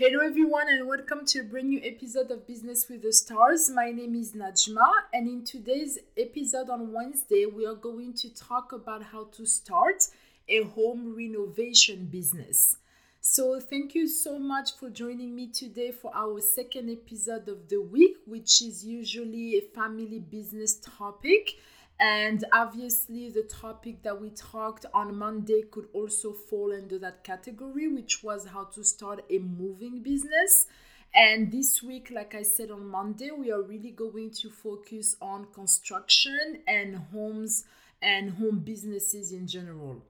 Hello, everyone, and welcome to a brand new episode of Business with the Stars. My name is Najma, and in today's episode on Wednesday, we are going to talk about how to start a home renovation business. So, thank you so much for joining me today for our second episode of the week, which is usually a family business topic. And obviously, the topic that we talked on Monday could also fall under that category, which was how to start a moving business. And this week, like I said on Monday, we are really going to focus on construction and homes and home businesses in general.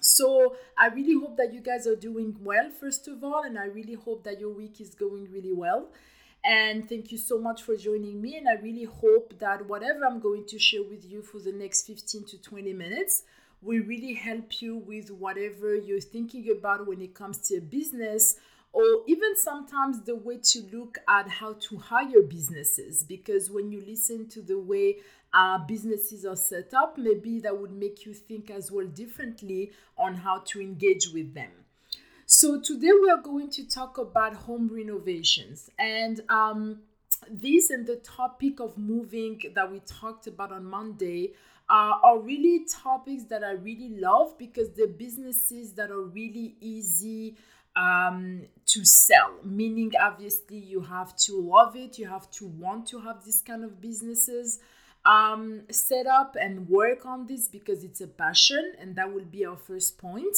So, I really hope that you guys are doing well, first of all, and I really hope that your week is going really well. And thank you so much for joining me. And I really hope that whatever I'm going to share with you for the next 15 to 20 minutes will really help you with whatever you're thinking about when it comes to business or even sometimes the way to look at how to hire businesses because when you listen to the way uh, businesses are set up maybe that would make you think as well differently on how to engage with them so today we are going to talk about home renovations and um, this and the topic of moving that we talked about on Monday uh, are really topics that I really love because they're businesses that are really easy um, to sell. Meaning, obviously, you have to love it, you have to want to have this kind of businesses um, set up and work on this because it's a passion, and that will be our first point.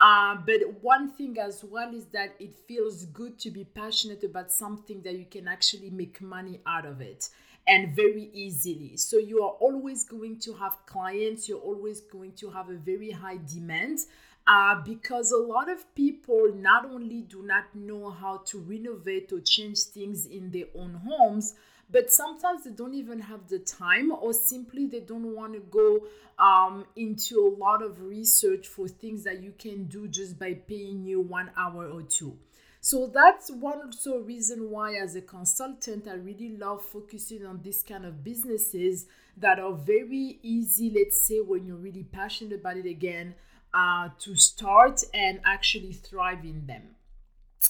Uh, but one thing as well is that it feels good to be passionate about something that you can actually make money out of it and very easily. So you are always going to have clients, you're always going to have a very high demand. Uh, because a lot of people not only do not know how to renovate or change things in their own homes, but sometimes they don't even have the time or simply they don't want to go um, into a lot of research for things that you can do just by paying you one hour or two. So that's one also reason why as a consultant i really love focusing on this kind of businesses that are very easy let's say when you're really passionate about it again uh, to start and actually thrive in them.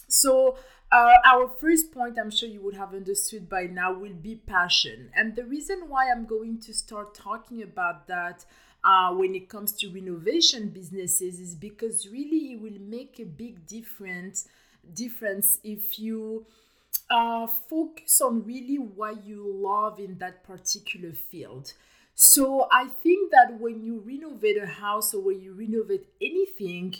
So uh, our first point, I'm sure you would have understood by now, will be passion. And the reason why I'm going to start talking about that uh, when it comes to renovation businesses is because really it will make a big difference difference if you uh, focus on really what you love in that particular field. So I think that when you renovate a house or when you renovate anything,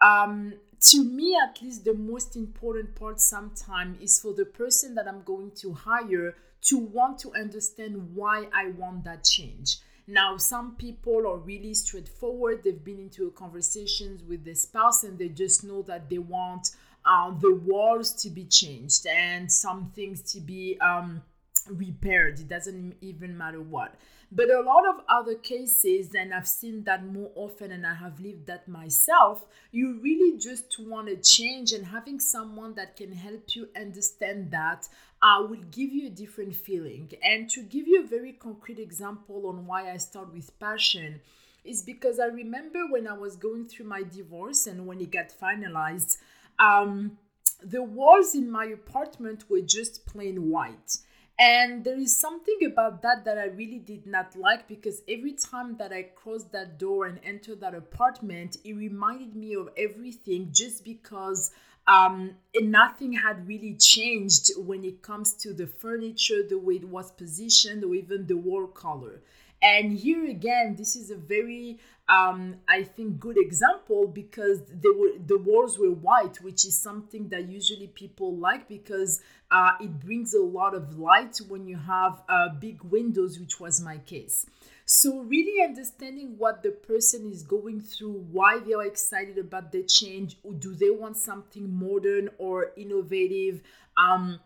um, to me at least the most important part sometimes is for the person that i'm going to hire to want to understand why i want that change. Now some people are really straightforward. They've been into conversations with the spouse and they just know that they want uh, the walls to be changed and some things to be um, repaired. It doesn't even matter what. But a lot of other cases, and I've seen that more often, and I have lived that myself, you really just want to change, and having someone that can help you understand that uh, will give you a different feeling. And to give you a very concrete example on why I start with passion, is because I remember when I was going through my divorce and when it got finalized, um, the walls in my apartment were just plain white and there is something about that that I really did not like because every time that I crossed that door and entered that apartment, it reminded me of everything just because um, nothing had really changed when it comes to the furniture, the way it was positioned, or even the wall color. And here again, this is a very, um, I think, good example because they were the walls were white, which is something that usually people like because uh, it brings a lot of light when you have uh, big windows, which was my case. So, really understanding what the person is going through, why they are excited about the change, or do they want something modern or innovative? Um,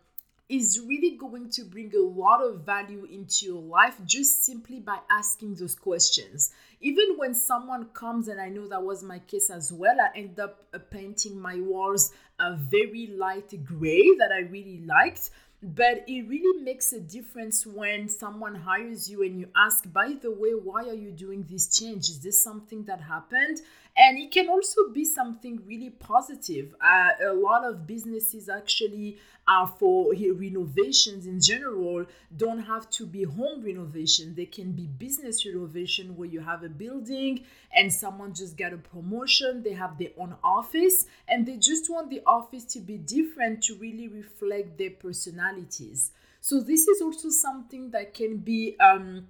is really going to bring a lot of value into your life just simply by asking those questions. Even when someone comes, and I know that was my case as well, I end up uh, painting my walls a very light gray that I really liked. But it really makes a difference when someone hires you and you ask, by the way, why are you doing this change? Is this something that happened? And it can also be something really positive. Uh, a lot of businesses actually are for renovations in general don't have to be home renovation. They can be business renovation where you have a building and someone just got a promotion, they have their own office, and they just want the office to be different to really reflect their personalities. So this is also something that can be um,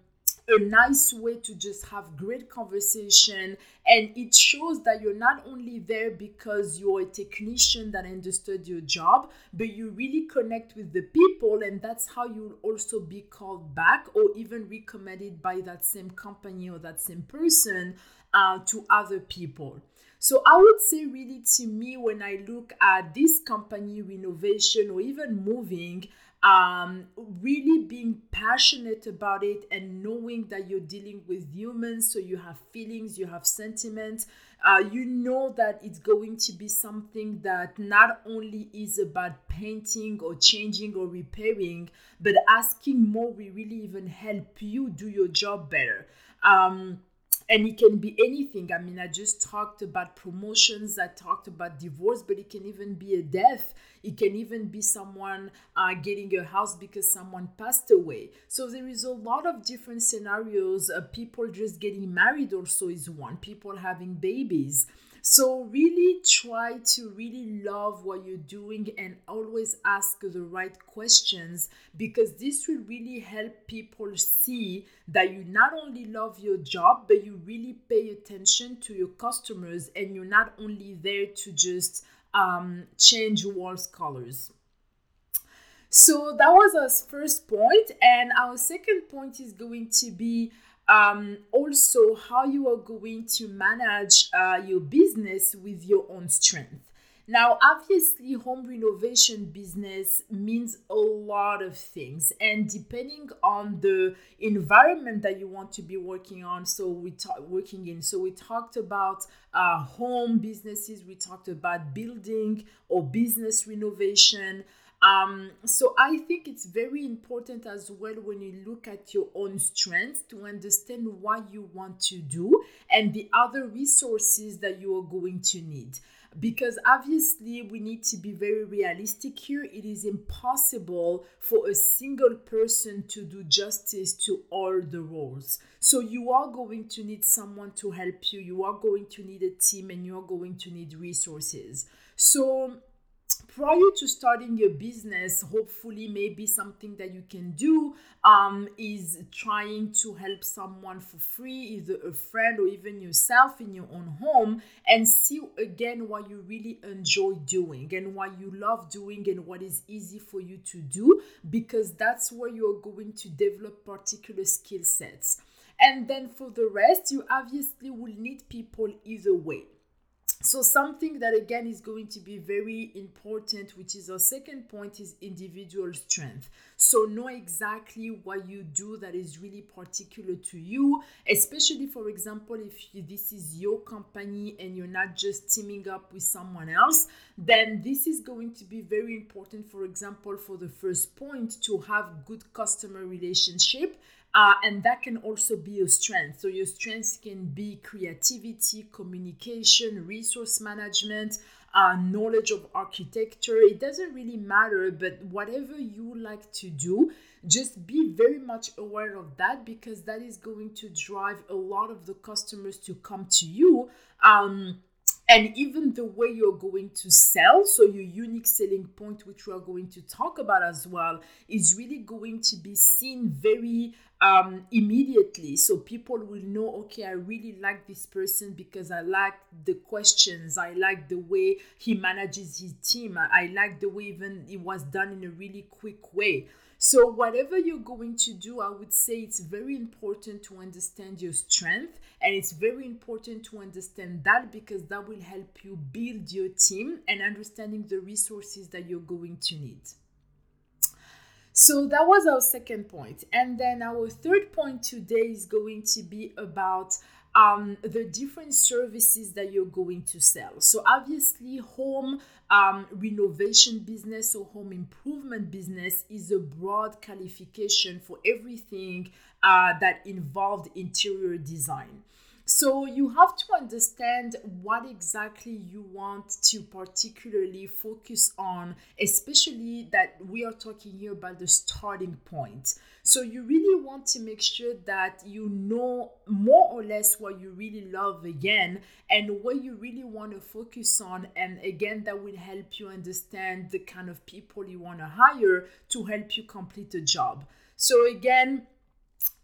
a nice way to just have great conversation. And it shows that you're not only there because you're a technician that understood your job but you really connect with the people and that's how you'll also be called back or even recommended by that same company or that same person uh, to other people so I would say, really, to me, when I look at this company renovation or even moving, um, really being passionate about it and knowing that you're dealing with humans, so you have feelings, you have sentiments. Uh, you know that it's going to be something that not only is about painting or changing or repairing, but asking more will really even help you do your job better. Um, and it can be anything. I mean, I just talked about promotions, I talked about divorce, but it can even be a death. It can even be someone uh, getting a house because someone passed away. So there is a lot of different scenarios. Uh, people just getting married also is one. People having babies. So, really try to really love what you're doing and always ask the right questions because this will really help people see that you not only love your job, but you really pay attention to your customers and you're not only there to just um, change walls colors. So that was our first point, and our second point is going to be um, also how you are going to manage uh, your business with your own strength. Now, obviously, home renovation business means a lot of things, and depending on the environment that you want to be working on, so we talk working in. So we talked about uh, home businesses, we talked about building or business renovation. Um, so I think it's very important as well when you look at your own strengths to understand what you want to do and the other resources that you are going to need. Because obviously, we need to be very realistic here. It is impossible for a single person to do justice to all the roles. So, you are going to need someone to help you, you are going to need a team, and you are going to need resources. So, prior to starting your business hopefully maybe something that you can do um, is trying to help someone for free either a friend or even yourself in your own home and see again what you really enjoy doing and what you love doing and what is easy for you to do because that's where you're going to develop particular skill sets. And then for the rest you obviously will need people either way so something that again is going to be very important which is our second point is individual strength. So know exactly what you do that is really particular to you especially for example if you, this is your company and you're not just teaming up with someone else then this is going to be very important for example for the first point to have good customer relationship uh, and that can also be your strength. So, your strengths can be creativity, communication, resource management, uh, knowledge of architecture. It doesn't really matter, but whatever you like to do, just be very much aware of that because that is going to drive a lot of the customers to come to you. Um, and even the way you're going to sell so your unique selling point which we are going to talk about as well is really going to be seen very um, immediately. So people will know okay i really like this person because i like the questions. I like the way he manages his team. I, I like the way even it was done in a really quick way so, whatever you're going to do, I would say it's very important to understand your strength, and it's very important to understand that because that will help you build your team and understanding the resources that you're going to need. So that was our second point. And then our third point today is going to be about um, the different services that you're going to sell. So, obviously, home um, renovation business or home improvement business is a broad qualification for everything uh, that involved interior design. So you have to understand what exactly you want to particularly focus on, especially that we are talking here about the starting point. So you really want to make sure that you know more or less what you really love again and what you really want to focus on. And again, that will help you understand the kind of people you want to hire to help you complete the job. So again,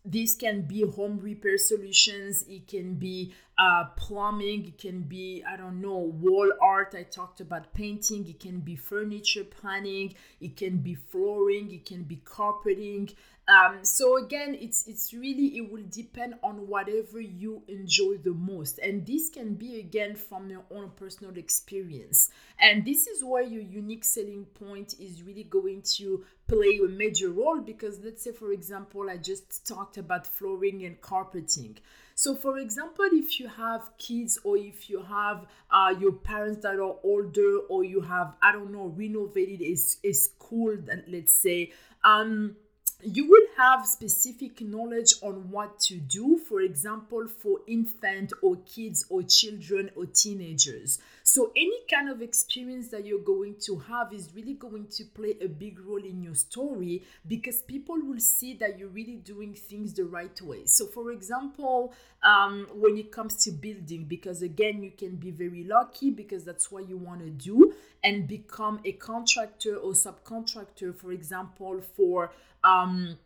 this can be home repair solutions it can be uh, plumbing it can be i don't know wall art. I talked about painting. It can be furniture planning. It can be flooring. It can be carpeting. Um, so again it's it's really it will depend on whatever you enjoy the most. And this can be again from your own personal experience. And this is where your unique selling point is really going to play a major role because let's say for example i just talked about flooring and carpeting so for example if you have kids or if you have uh, your parents that are older or you have i don't know renovated a, a school let's say um you will have specific knowledge on what to do, for example, for infant or kids or children or teenagers. So, any kind of experience that you're going to have is really going to play a big role in your story because people will see that you're really doing things the right way. So, for example, um, when it comes to building, because again, you can be very lucky because that's what you want to do and become a contractor or subcontractor, for example, for um,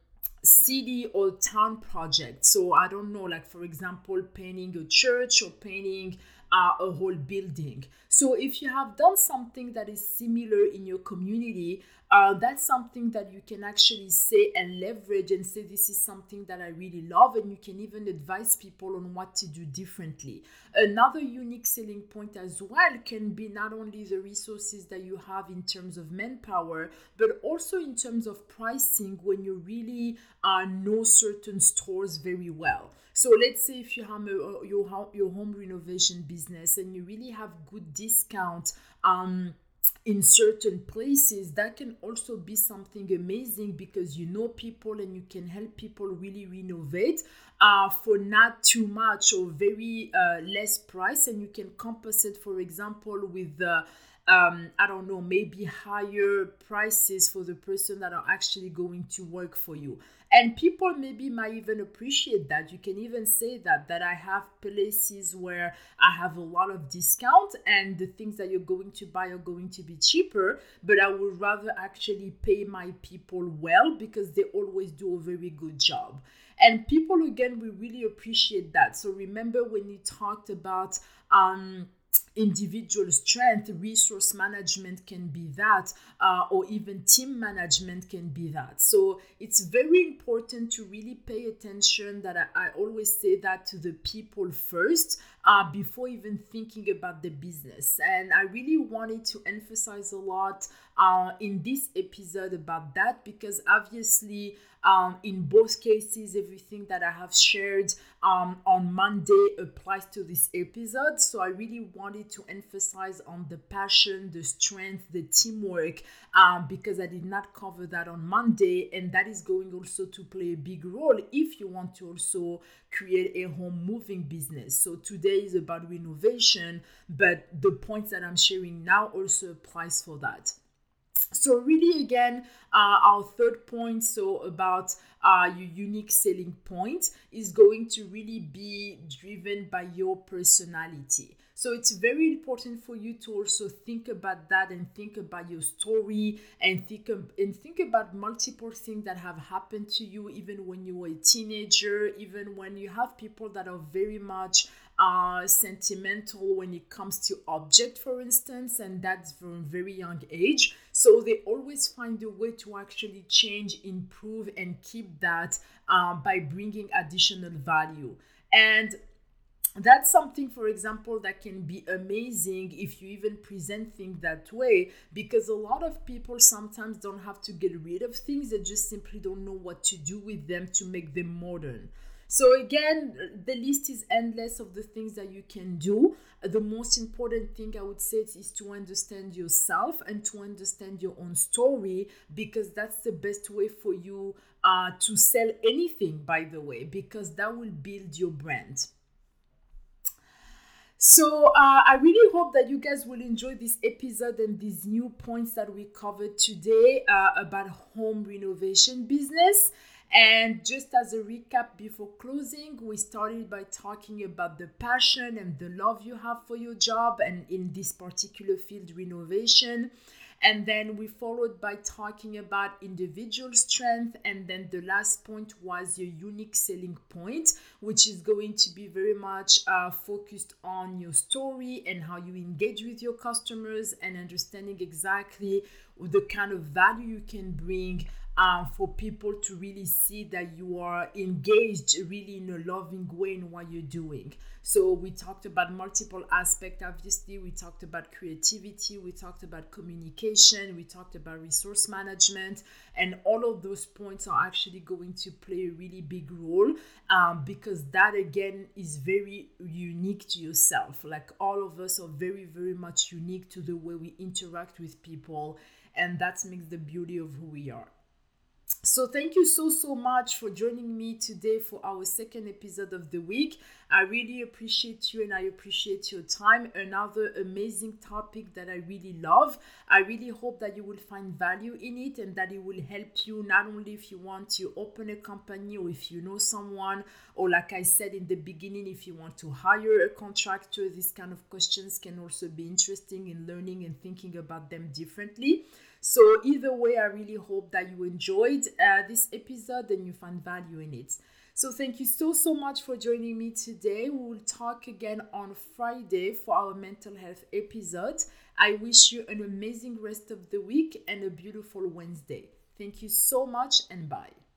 city or town project. So I don't know, like for example, painting a church or painting uh, a whole building. So if you have done something that is similar in your community, uh, that's something that you can actually say and leverage and say this is something that i really love and you can even advise people on what to do differently. Another unique selling point as well can be not only the resources that you have in terms of manpower but also in terms of pricing when you really uh, know certain stores very well. So let's say if you have a, your, your home renovation business and you really have good discount um, in certain places that can also be something amazing because you know people and you can help people really renovate uh, for not too much or very uh, less price. And you can compensate for example with the um, I don't know, maybe higher prices for the person that are actually going to work for you and people maybe might even appreciate that. You can even say that that i have places where i have a lot of discount and the things that you're going to buy are going to be cheaper but i would rather actually pay my people well because they always do a very good job. And people again we really appreciate that. So remember when you talked about um individual strength resource management can be that uh, or even team management can be that. So it's very important to really pay attention that i, I always say that to the people first uh, before even thinking about the business. And i really wanted to emphasize a lot uh, in this episode about that because obviously um, in both cases, everything that I have shared um, on Monday applies to this episode. So I really wanted to emphasize on the passion, the strength, the teamwork, um, because I did not cover that on Monday. And that is going also to play a big role if you want to also create a home moving business. So today is about renovation, but the points that I'm sharing now also applies for that so really again uh, our third point so about uh, your unique selling point is going to really be driven by your personality. So it's very important for you to also think about that and think about your story and think of, and think about multiple things that have happened to you even when you were a teenager, even when you have people that are very much uh, sentimental when it comes to object, for instance, and that's from very young age. So they always find a way to actually change, improve, and keep that uh, by bringing additional value. And that's something for example that can be amazing if you even present things that way because a lot of people sometimes don't have to get rid of things they just simply don't know what to do with them to make them modern so again the list is endless of the things that you can do the most important thing i would say is to understand yourself and to understand your own story because that's the best way for you uh, to sell anything by the way because that will build your brand So uh, I really hope that you guys will enjoy this episode and these new points that we covered today uh, about home renovation business. And just as a recap before closing, we started by talking about the passion and the love you have for your job and in this particular field, renovation. And then we followed by talking about individual strength. And then the last point was your unique selling point, which is going to be very much uh, focused on your story and how you engage with your customers and understanding exactly the kind of value you can bring um, for people to really see that you are engaged really in a loving way in what you're doing. So we talked about multiple aspects. Obviously, we talked about creativity, we talked about communication, we talked about resource management, and all of those points are actually going to play a really big role um, because that again is very unique to yourself. Like all of us are very, very much unique to the way we interact with people, and that makes the beauty of who we are. So, thank you so, so much for joining me today for our second episode of the week. I really appreciate you and I appreciate your time. Another amazing topic that I really love. I really hope that you will find value in it and that it will help you not only if you want to open a company or if you know someone, or like I said in the beginning, if you want to hire a contractor, these kind of questions can also be interesting in learning and thinking about them differently. So, either way, I really hope that you enjoyed uh, this episode and you find value in it. So, thank you so, so much for joining me today. We will talk again on Friday for our mental health episode. I wish you an amazing rest of the week and a beautiful Wednesday. Thank you so much and bye.